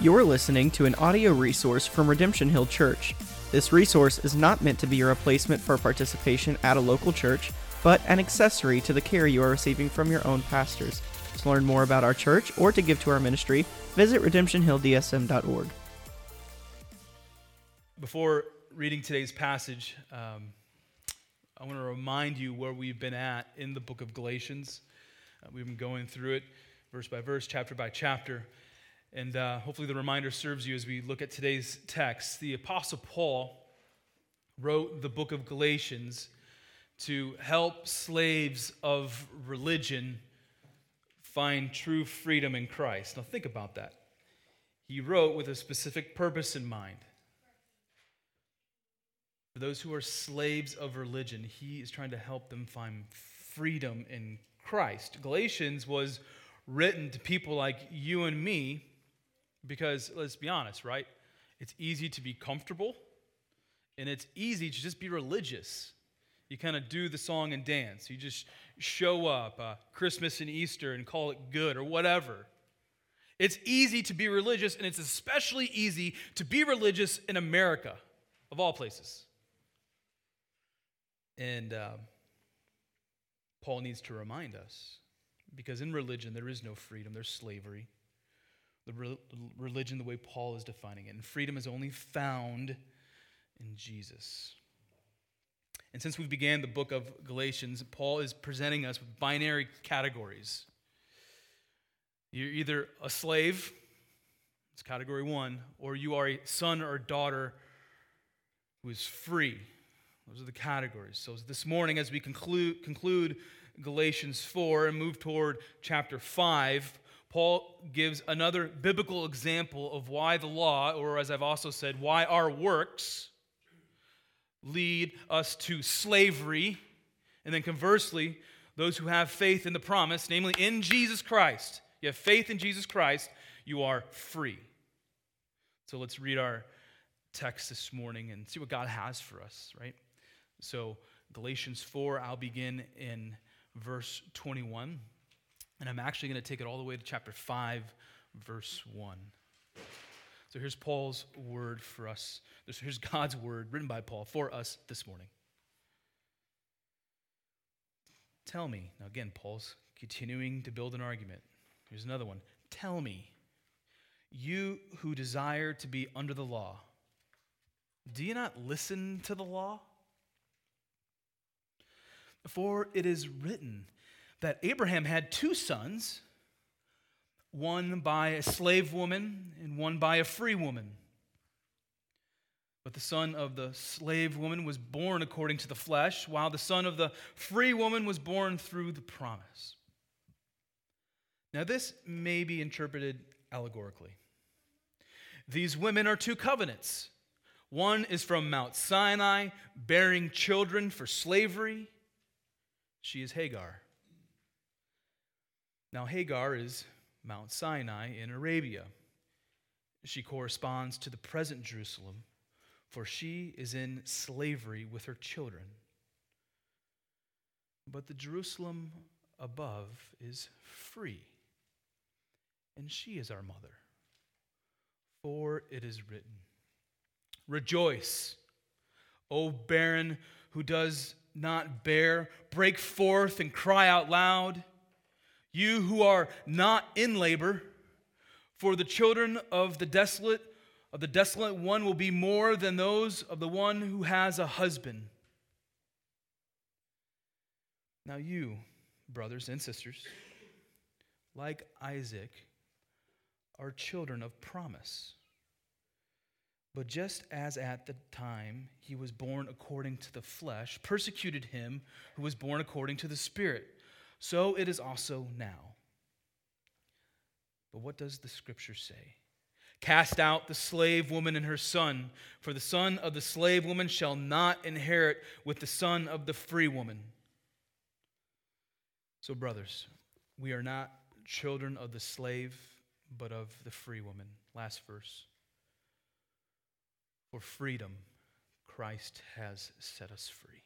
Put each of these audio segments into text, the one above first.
You're listening to an audio resource from Redemption Hill Church. This resource is not meant to be a replacement for participation at a local church, but an accessory to the care you are receiving from your own pastors. To learn more about our church or to give to our ministry, visit redemptionhilldsm.org. Before reading today's passage, um, I want to remind you where we've been at in the book of Galatians. Uh, we've been going through it verse by verse, chapter by chapter. And uh, hopefully, the reminder serves you as we look at today's text. The Apostle Paul wrote the book of Galatians to help slaves of religion find true freedom in Christ. Now, think about that. He wrote with a specific purpose in mind. For those who are slaves of religion, he is trying to help them find freedom in Christ. Galatians was written to people like you and me because let's be honest, right? It's easy to be comfortable and it's easy to just be religious. You kind of do the song and dance. You just show up uh, Christmas and Easter and call it good or whatever. It's easy to be religious, and it's especially easy to be religious in America, of all places. And uh, Paul needs to remind us because in religion, there is no freedom, there's slavery the re- religion the way Paul is defining it. And freedom is only found in Jesus. And since we began the book of Galatians, Paul is presenting us with binary categories. You're either a slave, it's category one, or you are a son or daughter who is free. Those are the categories. So this morning, as we conclude, conclude Galatians 4 and move toward chapter 5, Paul gives another biblical example of why the law, or as I've also said, why our works lead us to slavery. And then conversely, those who have faith in the promise, namely in Jesus Christ, you have faith in Jesus Christ, you are free. So let's read our text this morning and see what God has for us, right? So, Galatians 4, I'll begin in verse 21. And I'm actually going to take it all the way to chapter 5, verse 1. So here's Paul's word for us. Here's God's word written by Paul for us this morning. Tell me, now again, Paul's continuing to build an argument. Here's another one. Tell me, you who desire to be under the law, do you not listen to the law? For it is written, that Abraham had two sons, one by a slave woman and one by a free woman. But the son of the slave woman was born according to the flesh, while the son of the free woman was born through the promise. Now, this may be interpreted allegorically. These women are two covenants. One is from Mount Sinai, bearing children for slavery. She is Hagar. Now, Hagar is Mount Sinai in Arabia. She corresponds to the present Jerusalem, for she is in slavery with her children. But the Jerusalem above is free, and she is our mother. For it is written, Rejoice, O barren who does not bear, break forth and cry out loud you who are not in labor, for the children of the desolate of the desolate one will be more than those of the one who has a husband. Now you, brothers and sisters, like Isaac, are children of promise. But just as at the time he was born according to the flesh, persecuted him who was born according to the Spirit so it is also now. But what does the scripture say? Cast out the slave woman and her son, for the son of the slave woman shall not inherit with the son of the free woman. So, brothers, we are not children of the slave, but of the free woman. Last verse. For freedom, Christ has set us free.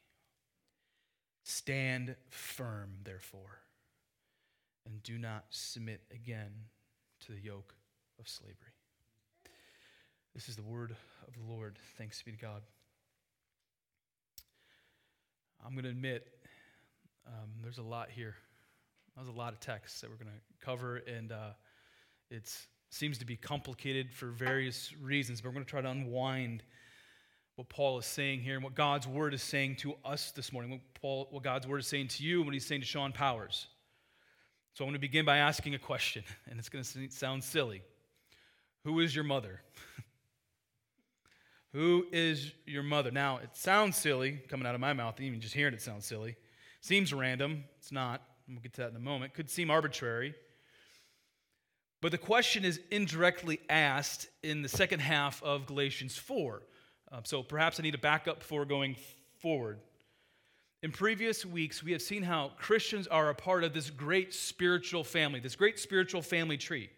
Stand firm, therefore, and do not submit again to the yoke of slavery. This is the word of the Lord. Thanks be to God. I'm going to admit um, there's a lot here. There's a lot of text that we're going to cover, and uh, it seems to be complicated for various reasons, but we're going to try to unwind what Paul is saying here and what God's word is saying to us this morning, what, Paul, what God's word is saying to you, what he's saying to Sean Powers. So I'm going to begin by asking a question, and it's going to sound silly. Who is your mother? Who is your mother? Now, it sounds silly coming out of my mouth, even just hearing it sounds silly. Seems random. It's not. We'll get to that in a moment. Could seem arbitrary. But the question is indirectly asked in the second half of Galatians 4. Um, so perhaps I need to back up before going forward. In previous weeks, we have seen how Christians are a part of this great spiritual family, this great spiritual family tree.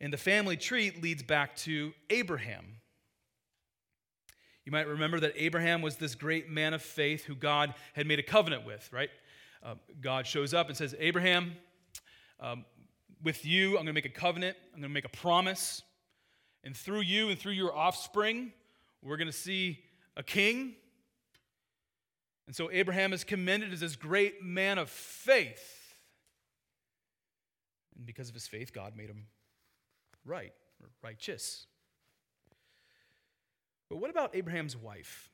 And the family tree leads back to Abraham. You might remember that Abraham was this great man of faith who God had made a covenant with, right? Uh, God shows up and says, Abraham, um, with you, I'm going to make a covenant, I'm going to make a promise. And through you and through your offspring, we're going to see a king. And so Abraham is commended as this great man of faith. And because of his faith, God made him right or righteous. But what about Abraham's wife?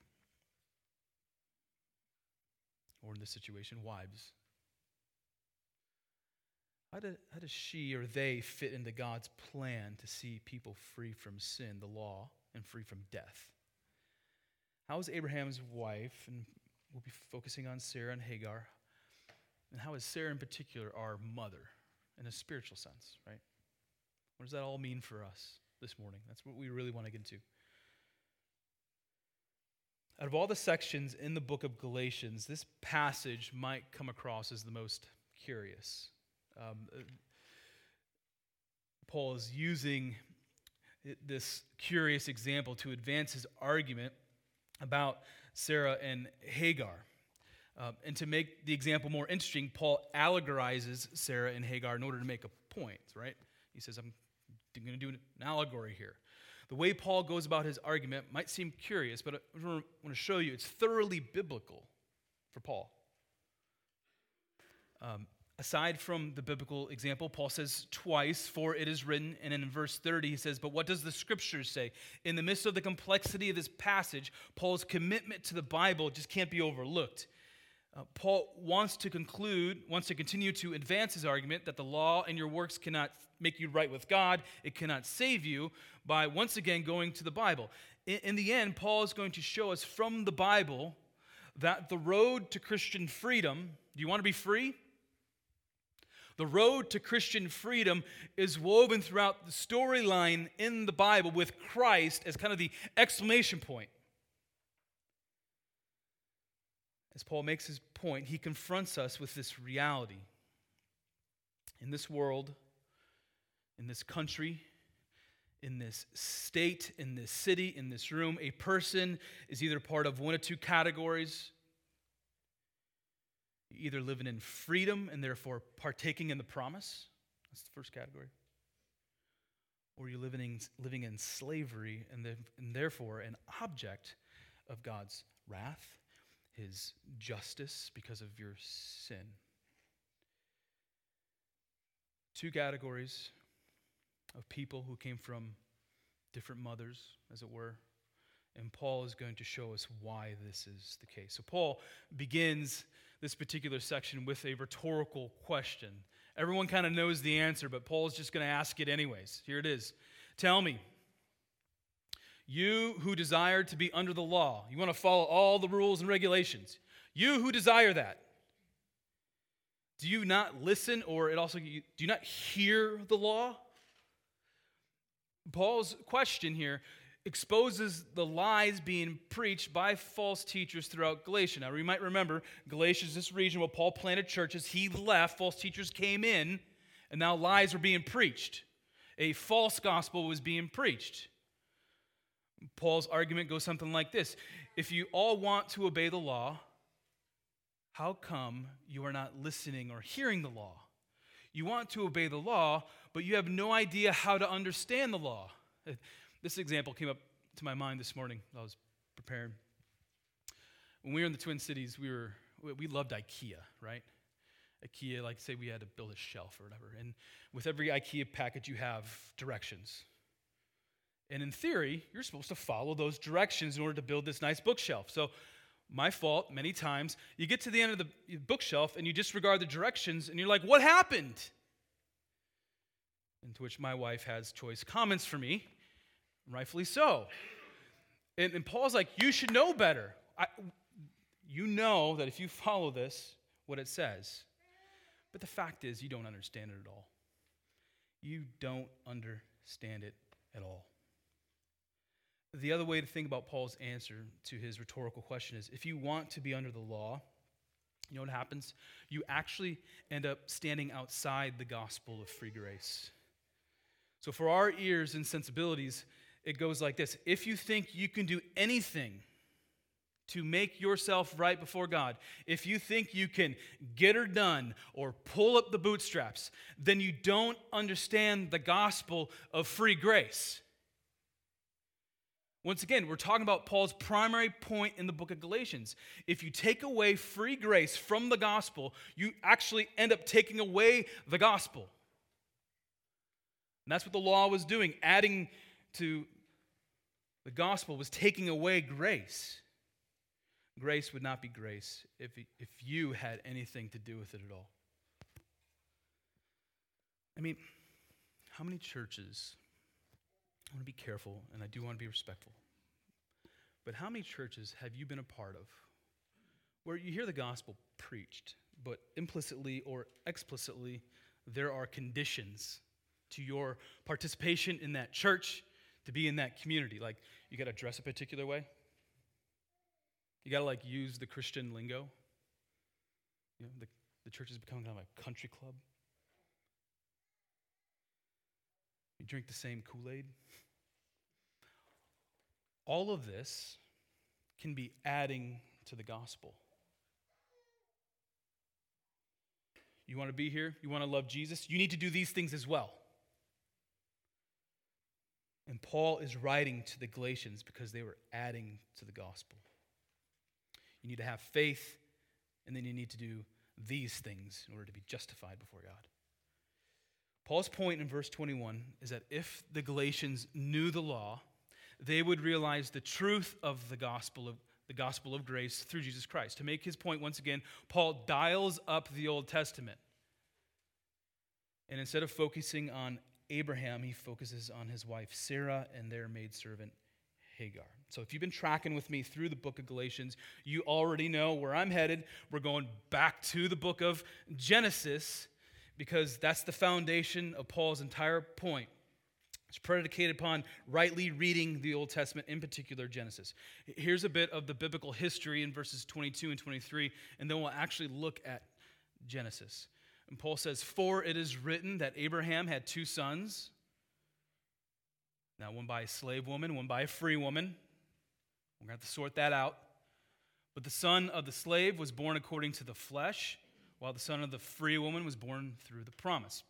Or in this situation, wives. How, do, how does she or they fit into God's plan to see people free from sin, the law, and free from death? How is Abraham's wife, and we'll be focusing on Sarah and Hagar, and how is Sarah in particular our mother in a spiritual sense, right? What does that all mean for us this morning? That's what we really want to get into. Out of all the sections in the book of Galatians, this passage might come across as the most curious. Um, uh, Paul is using this curious example to advance his argument about Sarah and Hagar. Uh, and to make the example more interesting, Paul allegorizes Sarah and Hagar in order to make a point, right? He says, I'm going to do an allegory here. The way Paul goes about his argument might seem curious, but I want to show you it's thoroughly biblical for Paul. Um, aside from the biblical example, Paul says twice, for it is written, and in verse 30 he says, But what does the scriptures say? In the midst of the complexity of this passage, Paul's commitment to the Bible just can't be overlooked. Uh, Paul wants to conclude, wants to continue to advance his argument that the law and your works cannot make you right with God, it cannot save you, by once again going to the Bible. In, in the end, Paul is going to show us from the Bible that the road to Christian freedom, do you want to be free? The road to Christian freedom is woven throughout the storyline in the Bible with Christ as kind of the exclamation point. As Paul makes his point, he confronts us with this reality. In this world, in this country, in this state, in this city, in this room, a person is either part of one of two categories either living in freedom and therefore partaking in the promise. That's the first category. Or you're living in, living in slavery and, the, and therefore an object of God's wrath, his justice because of your sin. Two categories of people who came from different mothers, as it were. And Paul is going to show us why this is the case. So, Paul begins this particular section with a rhetorical question. Everyone kind of knows the answer, but Paul's just going to ask it anyways. Here it is Tell me, you who desire to be under the law, you want to follow all the rules and regulations, you who desire that, do you not listen or it also do you not hear the law? Paul's question here exposes the lies being preached by false teachers throughout Galatia. Now, you might remember, Galatia is this region where Paul planted churches. He left, false teachers came in, and now lies were being preached. A false gospel was being preached. Paul's argument goes something like this If you all want to obey the law, how come you are not listening or hearing the law? You want to obey the law, but you have no idea how to understand the law. This example came up to my mind this morning. I was preparing. When we were in the Twin Cities, we were we loved IKEA, right? IKEA, like say we had to build a shelf or whatever. And with every IKEA package, you have directions. And in theory, you're supposed to follow those directions in order to build this nice bookshelf. So, my fault, many times, you get to the end of the bookshelf and you disregard the directions and you're like, what happened? And to which my wife has choice comments for me, rightfully so. And, and Paul's like, you should know better. I, you know that if you follow this, what it says. But the fact is, you don't understand it at all. You don't understand it at all. The other way to think about Paul's answer to his rhetorical question is if you want to be under the law, you know what happens? You actually end up standing outside the gospel of free grace. So, for our ears and sensibilities, it goes like this If you think you can do anything to make yourself right before God, if you think you can get her done or pull up the bootstraps, then you don't understand the gospel of free grace. Once again, we're talking about Paul's primary point in the book of Galatians. If you take away free grace from the gospel, you actually end up taking away the gospel. And that's what the law was doing, adding to the gospel was taking away grace grace would not be grace if, if you had anything to do with it at all. I mean, how many churches, I want to be careful and I do want to be respectful, but how many churches have you been a part of where you hear the gospel preached, but implicitly or explicitly, there are conditions to your participation in that church, to be in that community? Like, you got to dress a particular way you got to like use the Christian lingo. You know, the, the church has become kind of a country club. You drink the same Kool Aid. All of this can be adding to the gospel. You want to be here? You want to love Jesus? You need to do these things as well. And Paul is writing to the Galatians because they were adding to the gospel. You need to have faith, and then you need to do these things in order to be justified before God. Paul's point in verse 21 is that if the Galatians knew the law, they would realize the truth of the gospel of the gospel of grace through Jesus Christ. To make his point once again, Paul dials up the Old Testament. And instead of focusing on Abraham, he focuses on his wife Sarah and their maidservant Hagar. So, if you've been tracking with me through the book of Galatians, you already know where I'm headed. We're going back to the book of Genesis because that's the foundation of Paul's entire point. It's predicated upon rightly reading the Old Testament, in particular Genesis. Here's a bit of the biblical history in verses 22 and 23, and then we'll actually look at Genesis. And Paul says, For it is written that Abraham had two sons. Now, one by a slave woman, one by a free woman. We're going to have to sort that out. But the son of the slave was born according to the flesh, while the son of the free woman was born through the promise.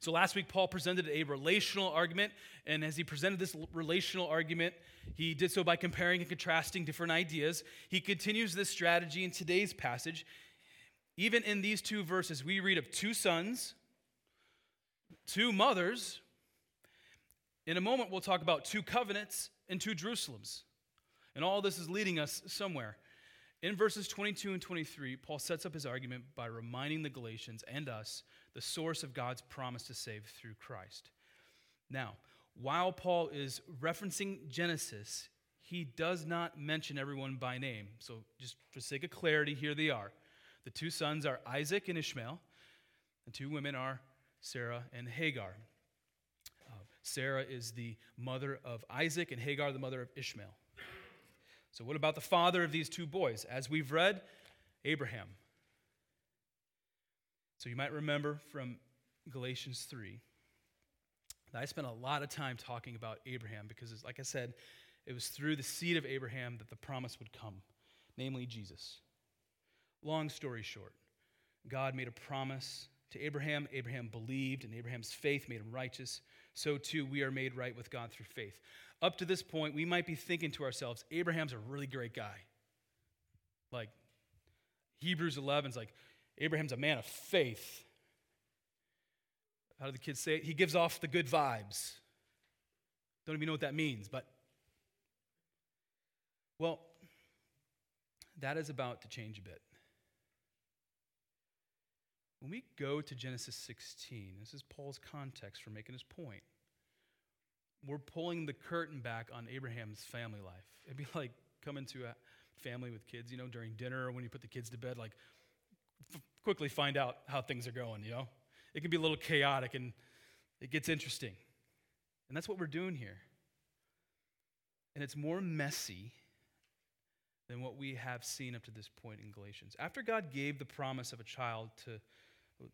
So last week, Paul presented a relational argument, and as he presented this relational argument, he did so by comparing and contrasting different ideas. He continues this strategy in today's passage. Even in these two verses, we read of two sons, two mothers, in a moment, we'll talk about two covenants and two Jerusalems. And all this is leading us somewhere. In verses 22 and 23, Paul sets up his argument by reminding the Galatians and us the source of God's promise to save through Christ. Now, while Paul is referencing Genesis, he does not mention everyone by name. So, just for sake of clarity, here they are. The two sons are Isaac and Ishmael, the two women are Sarah and Hagar. Uh, Sarah is the mother of Isaac, and Hagar, the mother of Ishmael. So, what about the father of these two boys? As we've read, Abraham. So, you might remember from Galatians 3 that I spent a lot of time talking about Abraham because, like I said, it was through the seed of Abraham that the promise would come, namely Jesus. Long story short, God made a promise to Abraham, Abraham believed, and Abraham's faith made him righteous. So too, we are made right with God through faith. Up to this point, we might be thinking to ourselves, Abraham's a really great guy. Like, Hebrews 11 is like, Abraham's a man of faith. How do the kids say it? He gives off the good vibes. Don't even know what that means, but. Well, that is about to change a bit. When we go to Genesis 16, this is Paul's context for making his point. We're pulling the curtain back on Abraham's family life. It'd be like coming to a family with kids, you know, during dinner or when you put the kids to bed, like f- quickly find out how things are going, you know? It can be a little chaotic and it gets interesting. And that's what we're doing here. And it's more messy than what we have seen up to this point in Galatians. After God gave the promise of a child to,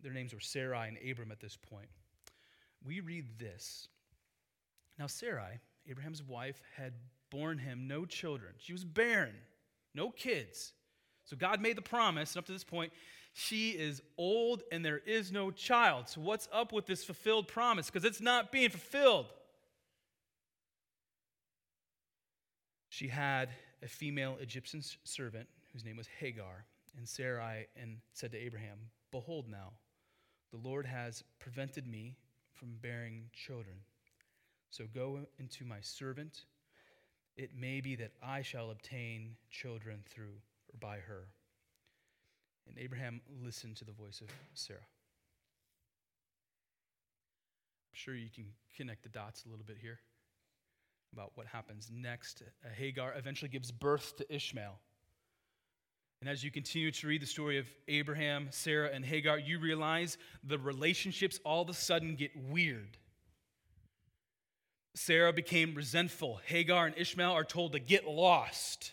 their names were Sarai and Abram at this point, we read this. Now, Sarai, Abraham's wife, had borne him no children. She was barren, no kids. So God made the promise, and up to this point, she is old and there is no child. So, what's up with this fulfilled promise? Because it's not being fulfilled. She had a female Egyptian servant whose name was Hagar, and Sarai and said to Abraham, Behold now, the Lord has prevented me from bearing children. So go into my servant. It may be that I shall obtain children through or by her. And Abraham listened to the voice of Sarah. I'm sure you can connect the dots a little bit here about what happens next. Uh, Hagar eventually gives birth to Ishmael. And as you continue to read the story of Abraham, Sarah, and Hagar, you realize the relationships all of a sudden get weird. Sarah became resentful. Hagar and Ishmael are told to get lost.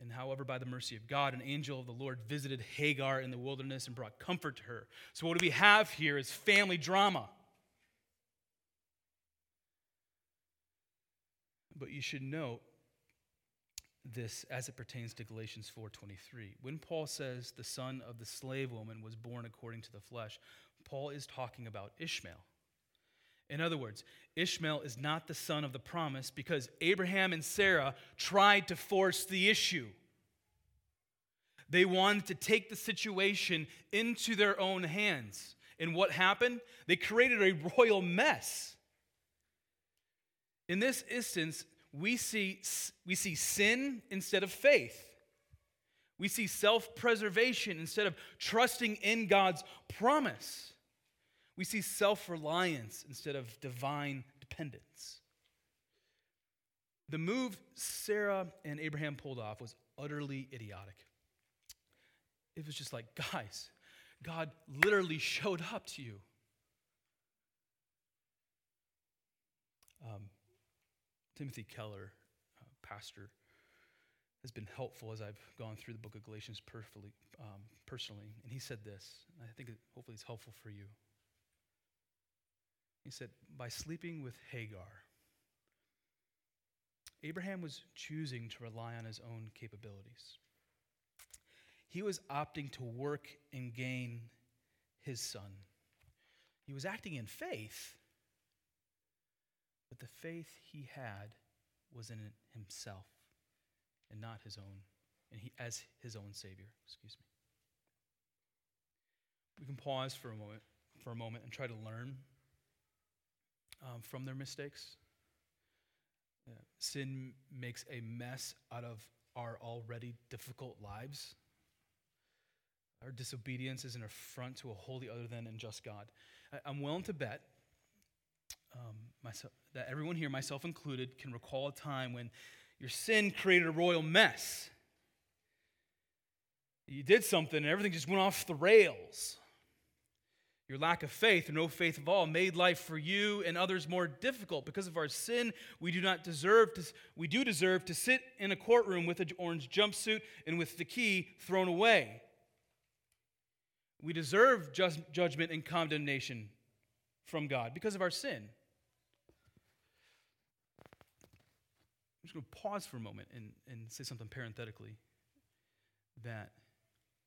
And however, by the mercy of God, an angel of the Lord visited Hagar in the wilderness and brought comfort to her. So, what do we have here is family drama. But you should note this as it pertains to Galatians 4:23. When Paul says the son of the slave woman was born according to the flesh, Paul is talking about Ishmael. In other words, Ishmael is not the son of the promise because Abraham and Sarah tried to force the issue. They wanted to take the situation into their own hands. And what happened? They created a royal mess. In this instance, we see, we see sin instead of faith. We see self preservation instead of trusting in God's promise. We see self reliance instead of divine dependence. The move Sarah and Abraham pulled off was utterly idiotic. It was just like, guys, God literally showed up to you. Um, Timothy Keller, uh, pastor, has been helpful as I've gone through the book of Galatians personally. Um, personally. And he said this, I think it, hopefully it's helpful for you. He said, By sleeping with Hagar, Abraham was choosing to rely on his own capabilities. He was opting to work and gain his son. He was acting in faith, but the faith he had was in himself and not his own, and he as his own savior. Excuse me. We can pause for a moment, for a moment, and try to learn um, from their mistakes. Uh, sin makes a mess out of our already difficult lives. Our disobedience is an affront to a holy other than and just God. I, am willing to bet um, myself, that everyone here, myself included, can recall a time when your sin created a royal mess. You did something and everything just went off the rails. Your lack of faith, or no faith at all, made life for you and others more difficult. Because of our sin, we do not deserve to, we do deserve to sit in a courtroom with an orange jumpsuit and with the key thrown away. We deserve just judgment and condemnation from God because of our sin. Just going to pause for a moment and, and say something parenthetically that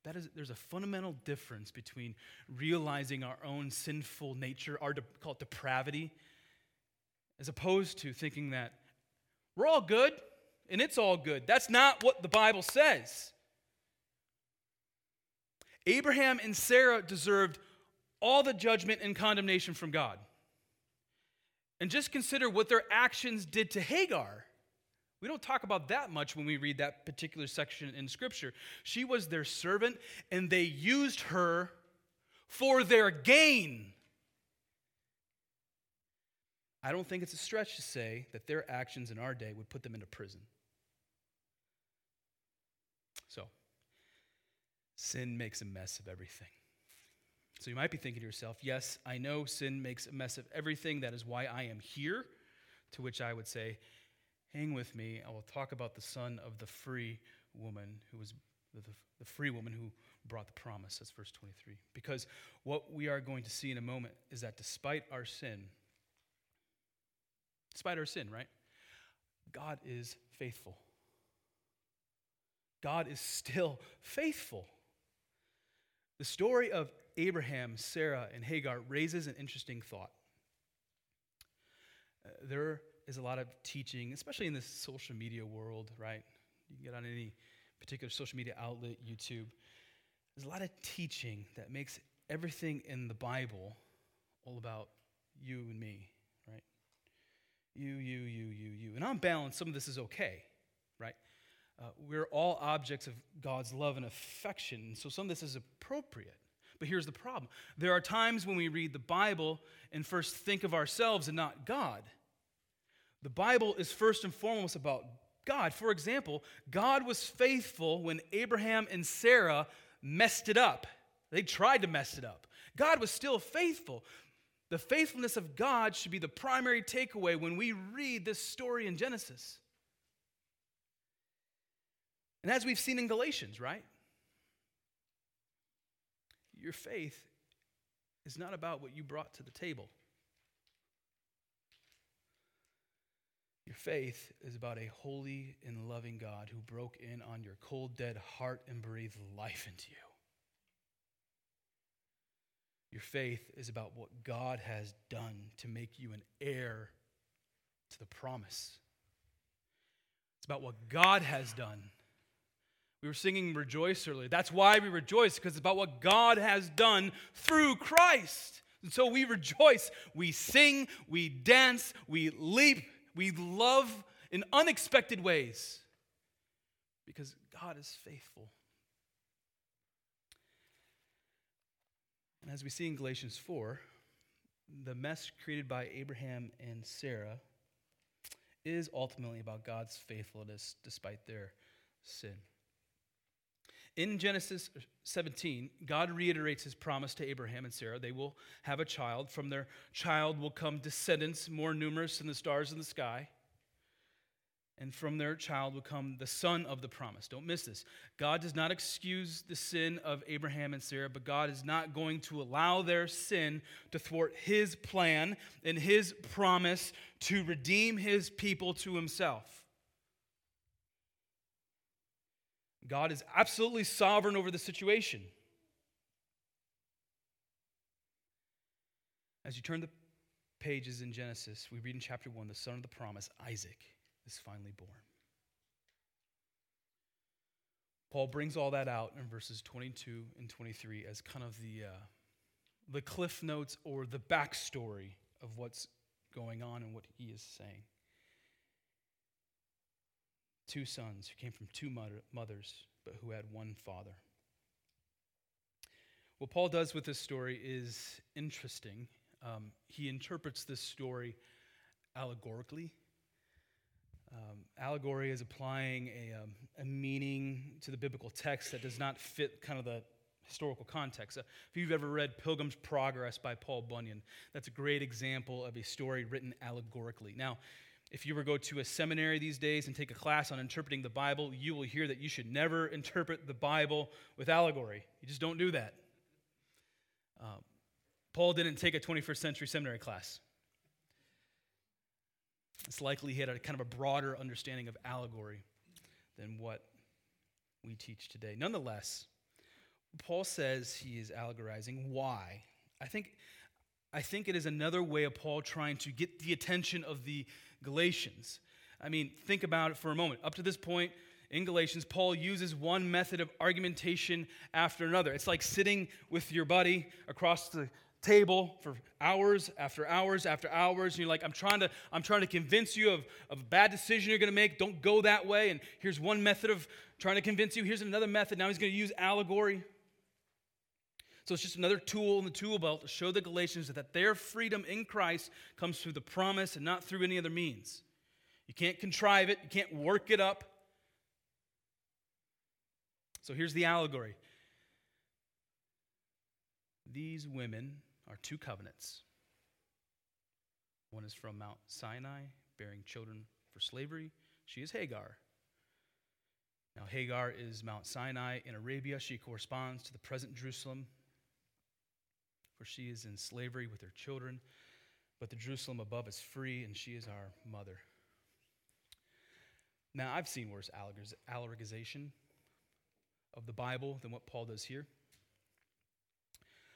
That is, there's a fundamental difference between realizing our own sinful nature, our call it depravity, as opposed to thinking that we're all good and it's all good. That's not what the Bible says. Abraham and Sarah deserved all the judgment and condemnation from God. And just consider what their actions did to Hagar. We don't talk about that much when we read that particular section in Scripture. She was their servant, and they used her for their gain. I don't think it's a stretch to say that their actions in our day would put them into prison. So, sin makes a mess of everything. So you might be thinking to yourself, yes, I know sin makes a mess of everything. That is why I am here. To which I would say, hang with me. I will talk about the son of the free woman who was the, the free woman who brought the promise. That's verse 23. Because what we are going to see in a moment is that despite our sin, despite our sin, right? God is faithful. God is still faithful. The story of Abraham, Sarah, and Hagar raises an interesting thought. Uh, there is a lot of teaching, especially in this social media world, right? You can get on any particular social media outlet, YouTube. There's a lot of teaching that makes everything in the Bible all about you and me, right? You, you, you, you, you. And on balance, some of this is okay, right? Uh, we're all objects of God's love and affection, so some of this is appropriate. But here's the problem there are times when we read the Bible and first think of ourselves and not God. The Bible is first and foremost about God. For example, God was faithful when Abraham and Sarah messed it up. They tried to mess it up. God was still faithful. The faithfulness of God should be the primary takeaway when we read this story in Genesis. And as we've seen in Galatians, right? Your faith is not about what you brought to the table. Your faith is about a holy and loving God who broke in on your cold, dead heart and breathed life into you. Your faith is about what God has done to make you an heir to the promise. It's about what God has done we were singing Rejoice earlier. That's why we rejoice, because it's about what God has done through Christ. And so we rejoice, we sing, we dance, we leap, we love in unexpected ways because God is faithful. And as we see in Galatians 4, the mess created by Abraham and Sarah is ultimately about God's faithfulness despite their sin. In Genesis 17, God reiterates his promise to Abraham and Sarah. They will have a child. From their child will come descendants more numerous than the stars in the sky. And from their child will come the son of the promise. Don't miss this. God does not excuse the sin of Abraham and Sarah, but God is not going to allow their sin to thwart his plan and his promise to redeem his people to himself. God is absolutely sovereign over the situation. As you turn the pages in Genesis, we read in chapter 1 the son of the promise, Isaac, is finally born. Paul brings all that out in verses 22 and 23 as kind of the, uh, the cliff notes or the backstory of what's going on and what he is saying two sons who came from two mothers, but who had one father. What Paul does with this story is interesting. Um, he interprets this story allegorically. Um, allegory is applying a, um, a meaning to the biblical text that does not fit kind of the historical context. Uh, if you've ever read Pilgrim's Progress by Paul Bunyan, that's a great example of a story written allegorically. Now, if you were to go to a seminary these days and take a class on interpreting the Bible, you will hear that you should never interpret the Bible with allegory. You just don't do that. Uh, Paul didn't take a 21st century seminary class. It's likely he had a kind of a broader understanding of allegory than what we teach today. Nonetheless, Paul says he is allegorizing. Why? I think, I think it is another way of Paul trying to get the attention of the Galatians. I mean, think about it for a moment. Up to this point in Galatians, Paul uses one method of argumentation after another. It's like sitting with your buddy across the table for hours after hours after hours and you're like i'm trying to i'm trying to convince you of, of a bad decision you're going to make don't go that way and here's one method of trying to convince you here's another method now he's going to use allegory so it's just another tool in the tool belt to show the galatians that their freedom in christ comes through the promise and not through any other means you can't contrive it you can't work it up so here's the allegory these women are two covenants. One is from Mount Sinai, bearing children for slavery. She is Hagar. Now, Hagar is Mount Sinai in Arabia. She corresponds to the present Jerusalem, for she is in slavery with her children. But the Jerusalem above is free, and she is our mother. Now, I've seen worse allegorizations of the Bible than what Paul does here.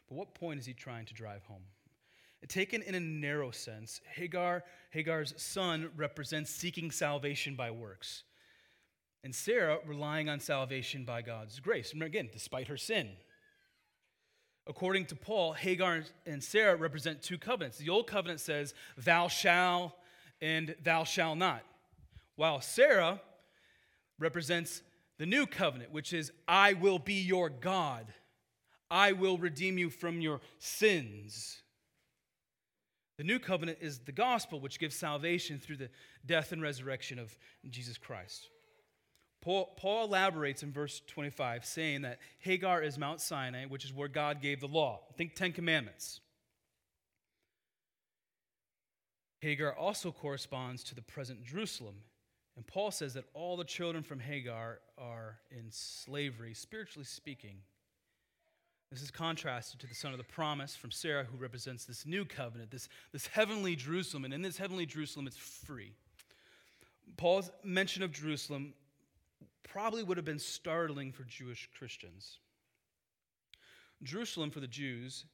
But what point is he trying to drive home? Taken in a narrow sense, Hagar, Hagar's son represents seeking salvation by works. And Sarah relying on salvation by God's grace. And again, despite her sin. According to Paul, Hagar and Sarah represent two covenants. The old covenant says, Thou shalt and thou shalt not. While Sarah represents the new covenant, which is, I will be your God. I will redeem you from your sins. The new covenant is the gospel, which gives salvation through the death and resurrection of Jesus Christ. Paul, Paul, elaborates in verse 25, saying that Hagar is Mount Sinai, which is where God gave the law. Think Ten Commandments. Hagar also corresponds to the present Jerusalem. And Paul says that all the children from Hagar are in slavery, spiritually speaking. This is contrasted to the son of the promise from Sarah, who represents this new covenant, this, this heavenly Jerusalem. And in this heavenly Jerusalem, it's free. Paul's mention of Jerusalem probably would have been startling for Jewish Christians. Jerusalem for the Jews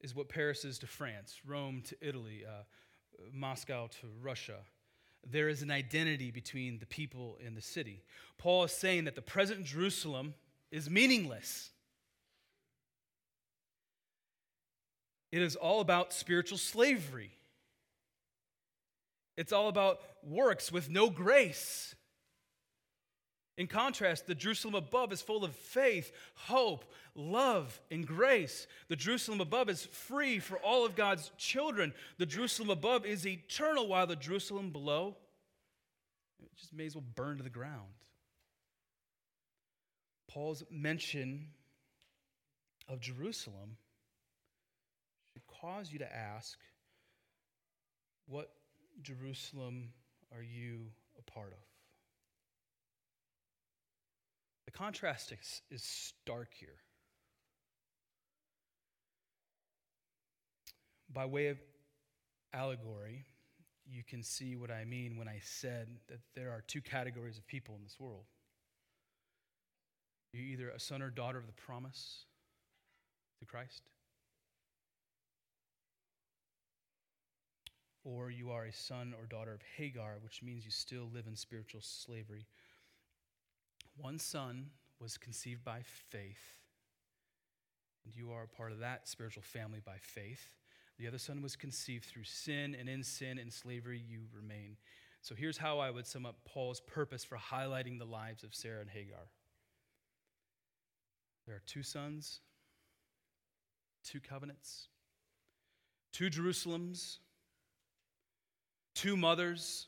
is what Paris is to France, Rome to Italy, uh, Moscow to Russia. There is an identity between the people and the city. Paul is saying that the present Jerusalem is meaningless. It is all about spiritual slavery. It's all about works with no grace. In contrast, the Jerusalem above is full of faith, hope, love, and grace. The Jerusalem above is free for all of God's children. The Jerusalem above is eternal, while the Jerusalem below it just may as well burn to the ground. Paul's mention of Jerusalem should cause you to ask, what Jerusalem are you a part of? The contrast is, is stark here. By way of allegory, you can see what I mean when I said that there are two categories of people in this world. You're either a son or daughter of the promise through Christ, or you are a son or daughter of Hagar, which means you still live in spiritual slavery. One son was conceived by faith, and you are a part of that spiritual family by faith. The other son was conceived through sin, and in sin and slavery you remain. So here's how I would sum up Paul's purpose for highlighting the lives of Sarah and Hagar there are two sons, two covenants, two Jerusalems two mothers,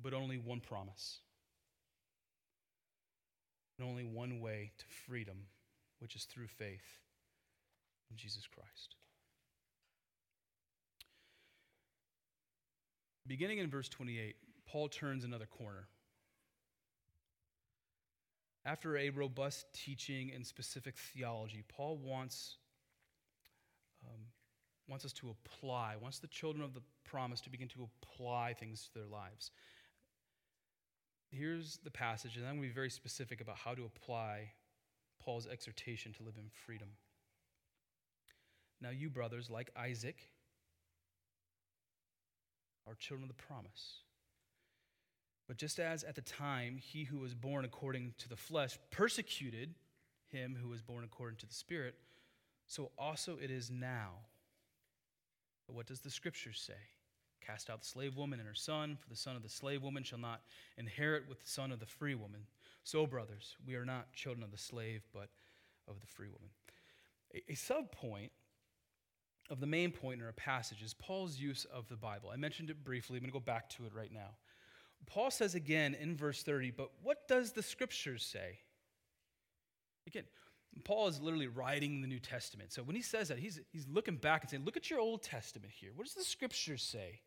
but only one promise. And only one way to freedom, which is through faith in Jesus Christ. Beginning in verse 28, Paul turns another corner. After a robust teaching and specific theology, Paul wants um, wants us to apply, wants the children of the promise to begin to apply things to their lives. Here's the passage, and I'm going to be very specific about how to apply Paul's exhortation to live in freedom. Now, you brothers, like Isaac, are children of the promise. But just as at the time he who was born according to the flesh persecuted him who was born according to the Spirit, so also it is now. But what does the scripture say? Cast out the slave woman and her son, for the son of the slave woman shall not inherit with the son of the free woman. So, brothers, we are not children of the slave, but of the free woman. A, a sub point of the main point in our passage is Paul's use of the Bible. I mentioned it briefly. I'm going to go back to it right now. Paul says again in verse 30, but what does the scriptures say? Again, Paul is literally writing the New Testament. So when he says that, he's, he's looking back and saying, Look at your Old Testament here. What does the scriptures say?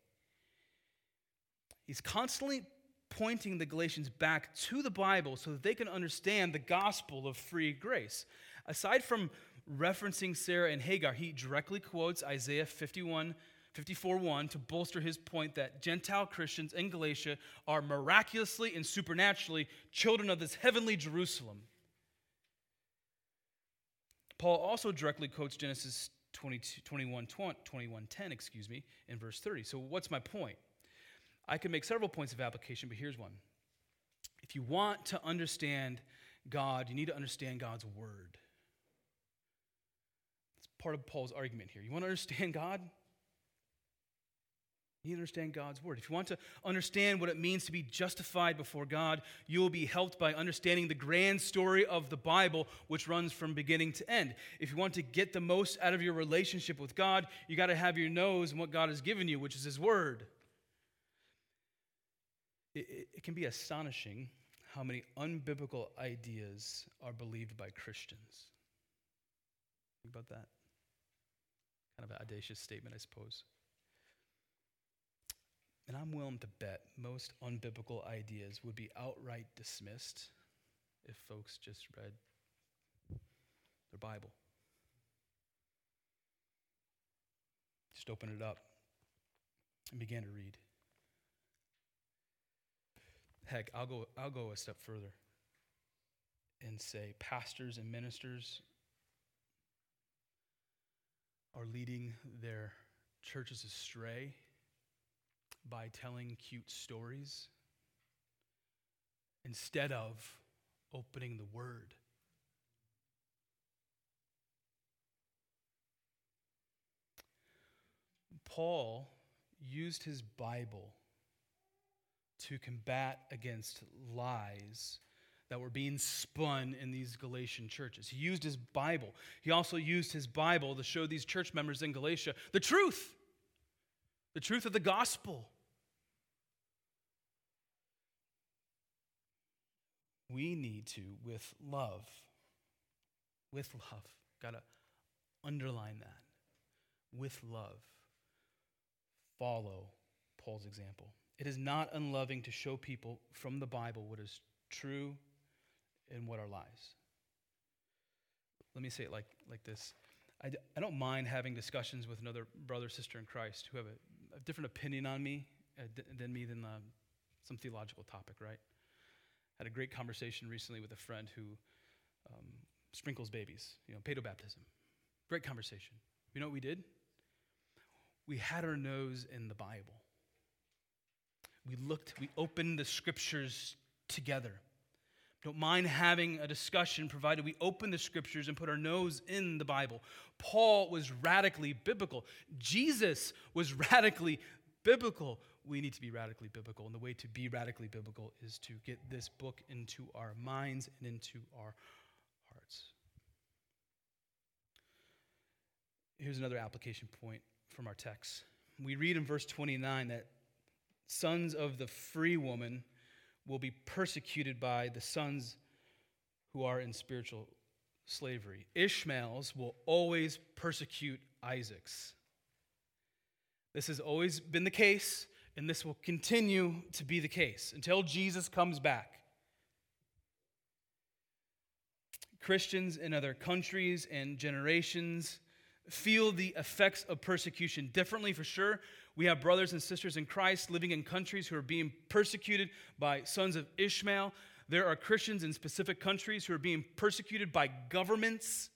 He's constantly pointing the Galatians back to the Bible so that they can understand the gospel of free grace. Aside from referencing Sarah and Hagar, he directly quotes Isaiah 51 54 1 to bolster his point that Gentile Christians in Galatia are miraculously and supernaturally children of this heavenly Jerusalem. Paul also directly quotes Genesis 22, 21, 21 10, excuse me, in verse 30. So, what's my point? I can make several points of application, but here's one. If you want to understand God, you need to understand God's word. It's part of Paul's argument here. You want to understand God? You need to understand God's word. If you want to understand what it means to be justified before God, you will be helped by understanding the grand story of the Bible, which runs from beginning to end. If you want to get the most out of your relationship with God, you got to have your nose in what God has given you, which is His word. It, it, can be astonishing how many unbiblical ideas are believed by Christians. Think about that. Kind of an audacious statement, I suppose. And I'm willing to bet most unbiblical ideas would be outright dismissed if folks just read their Bible. Just open it up and began to read. Heck, I'll go, I'll go a step further and say pastors and ministers are leading their churches astray by telling cute stories instead of opening the Word. Paul used his Bible to combat against lies that were being spun in these Galatian churches. He used his Bible. He also used his Bible to show these church members in Galatia the truth, the truth of the gospel. we need to, with love, with love, gotta underline that, with love, follow Paul's example. It is not unloving to show people from the Bible what is true and what are lies. Let me say it like, like this I d- I don't mind having discussions with another brother, sister in Christ who have a, a different opinion on me uh, d- than me than um, some theological topic, right? Had a great conversation recently with a friend who um, sprinkles babies, you know, pedo baptism. Great conversation. You know what we did? We had our nose in the Bible. We looked, we opened the scriptures together. Don't mind having a discussion provided we open the scriptures and put our nose in the Bible. Paul was radically biblical. Jesus was radically biblical we need to be radically biblical. And the way to be radically biblical is to get this book into our minds and into our hearts. Here's another application point from our text. We read in verse 29 that sons of the free woman will be persecuted by the sons who are in spiritual slavery. Ishmael's will always persecute Isaac's. This has always been the case and this will continue to be the case until Jesus comes back. Christians in other countries and generations feel the effects of persecution differently for sure. We have brothers and sisters in Christ living in countries who are being persecuted by sons of Ishmael. there are Christians in specific countries who are being persecuted by governments.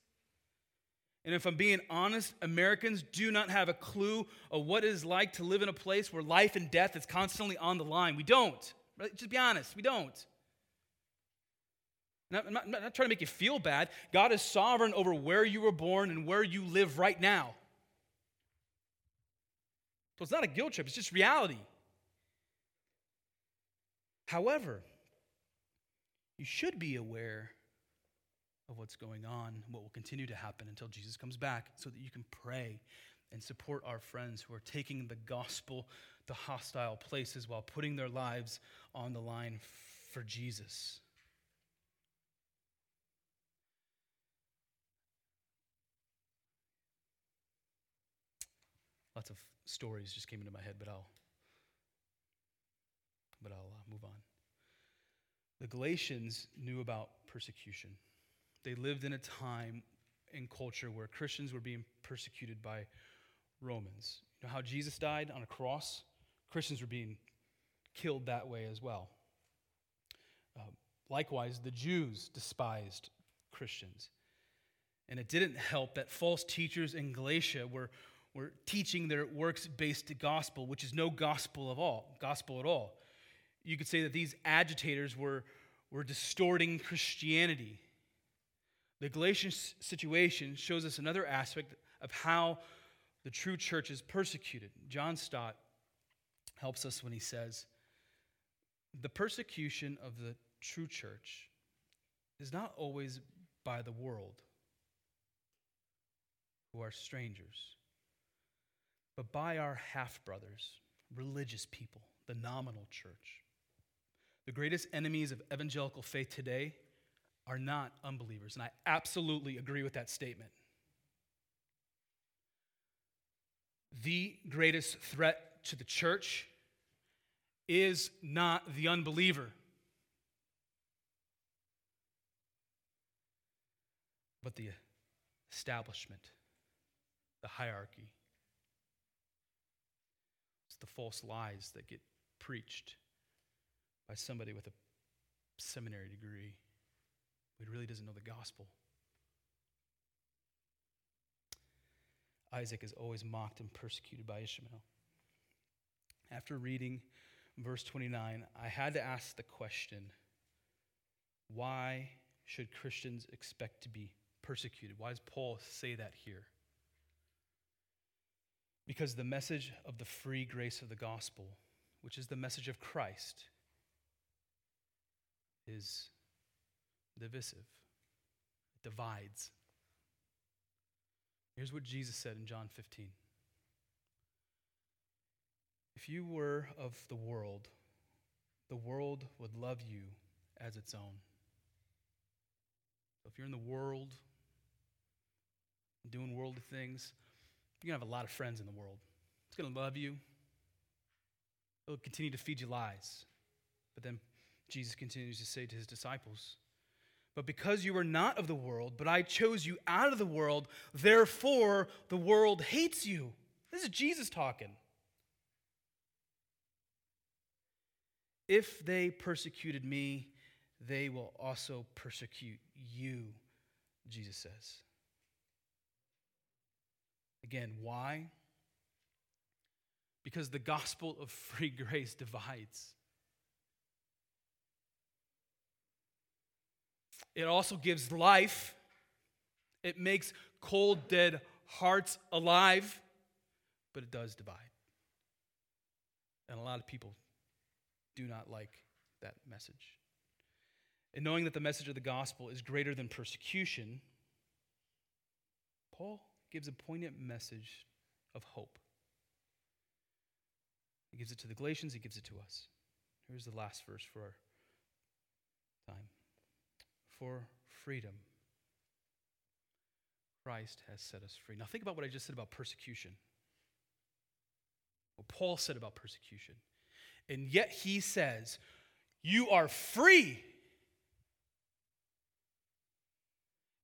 And if I'm being honest, Americans do not have a clue of what it is like to live in a place where life and death is constantly on the line. We don't. Right? Just be honest, we don't. I'm not, I'm not trying to make you feel bad. God is sovereign over where you were born and where you live right now. So it's not a guilt trip, it's just reality. However, you should be aware of what's going on, what will continue to happen until Jesus comes back, so that you can pray and support our friends who are taking the gospel to hostile places while putting their lives on the line for Jesus. Lots of stories just came into my head, but I'll but I'll uh, move on. The Galatians knew about persecution. They lived in a time and culture where Christians were being persecuted by Romans. You know how Jesus died on a cross? Christians were being killed that way as well. Uh, likewise, the Jews despised Christians. And it didn't help that false teachers in Galatia were, were teaching their works based gospel, which is no gospel of all, gospel at all. You could say that these agitators were, were distorting Christianity. The Galatian situation shows us another aspect of how the true church is persecuted. John Stott helps us when he says, The persecution of the true church is not always by the world, who are strangers, but by our half brothers, religious people, the nominal church. The greatest enemies of evangelical faith today are not unbelievers, and I absolutely agree with that statement. The greatest threat to the church is not the unbeliever, but the establishment, the hierarchy. The false lies that get preached by somebody with a seminary degree who really doesn't know the gospel. Isaac is always mocked and persecuted by Ishmael. After reading verse 29, I had to ask the question why should Christians expect to be persecuted? Why does Paul say that here? Because the message of the free grace of the gospel, which is the message of Christ, is divisive, it divides. Here's what Jesus said in John 15 If you were of the world, the world would love you as its own. If you're in the world, doing worldly things, you're going to have a lot of friends in the world. It's going to love you. It'll continue to feed you lies. But then Jesus continues to say to his disciples, But because you are not of the world, but I chose you out of the world, therefore the world hates you. This is Jesus talking. If they persecuted me, they will also persecute you, Jesus says. Again, why? Because the gospel of free grace divides. It also gives life. It makes cold, dead hearts alive, but it does divide. And a lot of people do not like that message. And knowing that the message of the gospel is greater than persecution, Paul gives a poignant message of hope. He gives it to the Galatians, he gives it to us. Here's the last verse for our time for freedom. Christ has set us free. Now, think about what I just said about persecution. What Paul said about persecution. And yet he says, You are free.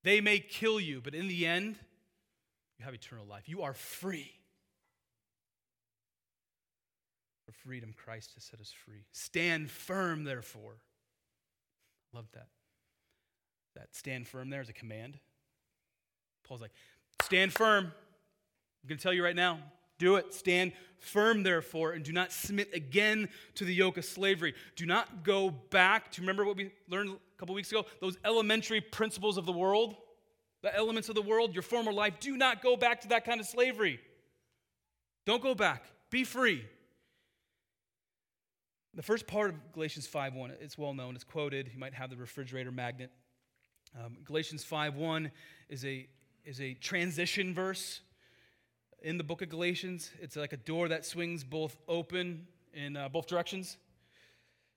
They may kill you, but in the end, you have eternal life. You are free. For freedom, Christ has set us free. Stand firm, therefore. Love that. That stand firm there is a command. Paul's like, stand firm. I'm going to tell you right now, do it. Stand firm, therefore, and do not submit again to the yoke of slavery. Do not go back to remember what we learned a couple weeks ago? Those elementary principles of the world, the elements of the world, your former life. Do not go back to that kind of slavery. Don't go back. Be free. The first part of Galatians 5:1, it's well known, it's quoted. You might have the refrigerator magnet. Um, Galatians 5:1 is a is a transition verse in the book of Galatians. It's like a door that swings both open in uh, both directions.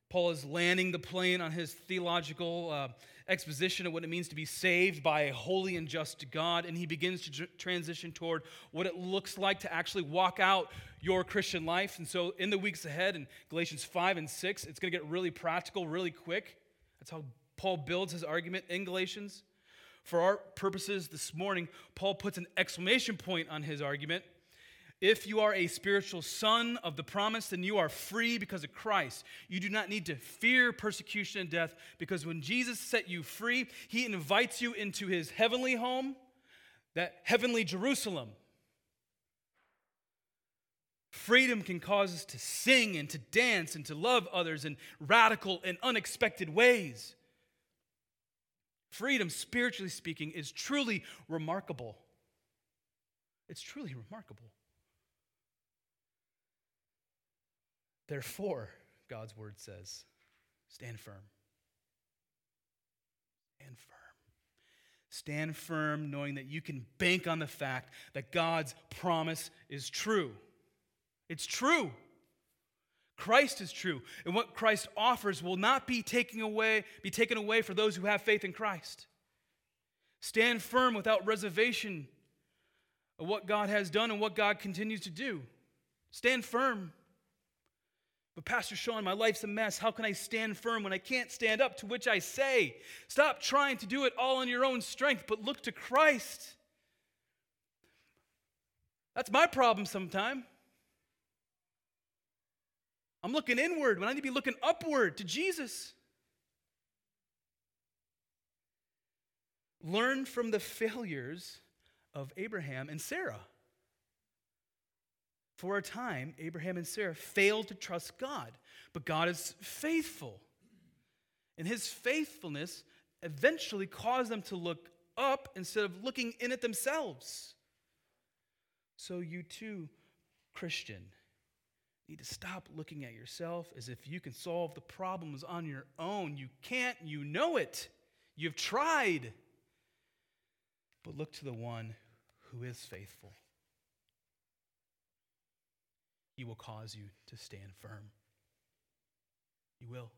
Paul is landing the plane on his theological uh, exposition of what it means to be saved by a holy and just God, and he begins to tr- transition toward what it looks like to actually walk out your Christian life. And so, in the weeks ahead, in Galatians 5 and 6, it's going to get really practical, really quick. That's how Paul builds his argument in Galatians. For our purposes this morning, Paul puts an exclamation point on his argument. If you are a spiritual son of the promise, then you are free because of Christ. You do not need to fear persecution and death because when Jesus set you free, he invites you into his heavenly home, that heavenly Jerusalem. Freedom can cause us to sing and to dance and to love others in radical and unexpected ways. Freedom, spiritually speaking, is truly remarkable. It's truly remarkable. Therefore, God's word says, stand firm. Stand firm. Stand firm knowing that you can bank on the fact that God's promise is true. It's true. Christ is true, and what Christ offers will not be taken away, be taken away for those who have faith in Christ. Stand firm without reservation of what God has done and what God continues to do. Stand firm. But, Pastor Sean, my life's a mess. How can I stand firm when I can't stand up? To which I say, stop trying to do it all on your own strength, but look to Christ. That's my problem sometimes. I'm looking inward when I need to be looking upward to Jesus. Learn from the failures of Abraham and Sarah. For a time, Abraham and Sarah failed to trust God, but God is faithful. And his faithfulness eventually caused them to look up instead of looking in at themselves. So, you too, Christian, need to stop looking at yourself as if you can solve the problems on your own. You can't, you know it. You've tried. But look to the one who is faithful. He will cause you to stand firm. He will.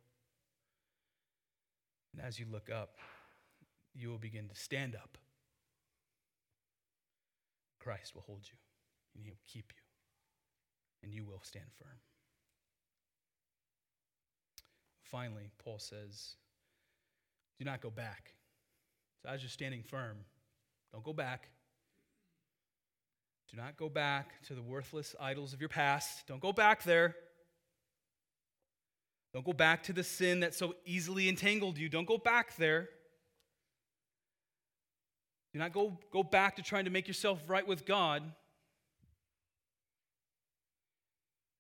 And as you look up, you will begin to stand up. Christ will hold you, and He will keep you and you will stand firm. Finally, Paul says, Do not go back. So, as you're standing firm, don't go back. Do not go back to the worthless idols of your past. Don't go back there. Don't go back to the sin that so easily entangled you. Don't go back there. Do not go, go back to trying to make yourself right with God.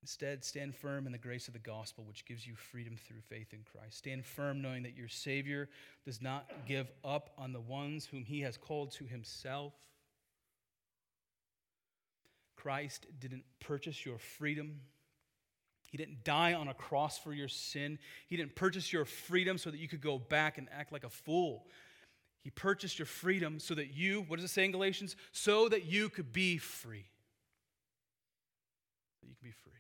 Instead, stand firm in the grace of the gospel, which gives you freedom through faith in Christ. Stand firm knowing that your Savior does not give up on the ones whom he has called to himself. Christ didn't purchase your freedom. He didn't die on a cross for your sin. He didn't purchase your freedom so that you could go back and act like a fool. He purchased your freedom so that you, what does it say in Galatians? So that you could be free. That you can be free.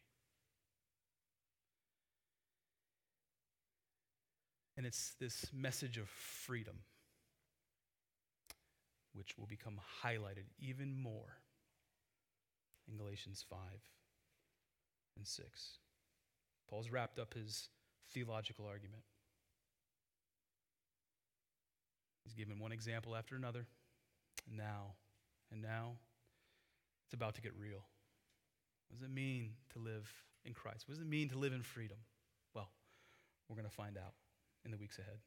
And it's this message of freedom which will become highlighted even more in Galatians 5 and 6. Paul's wrapped up his theological argument. He's given one example after another. And now, and now, it's about to get real. What does it mean to live in Christ? What does it mean to live in freedom? Well, we're going to find out in the weeks ahead.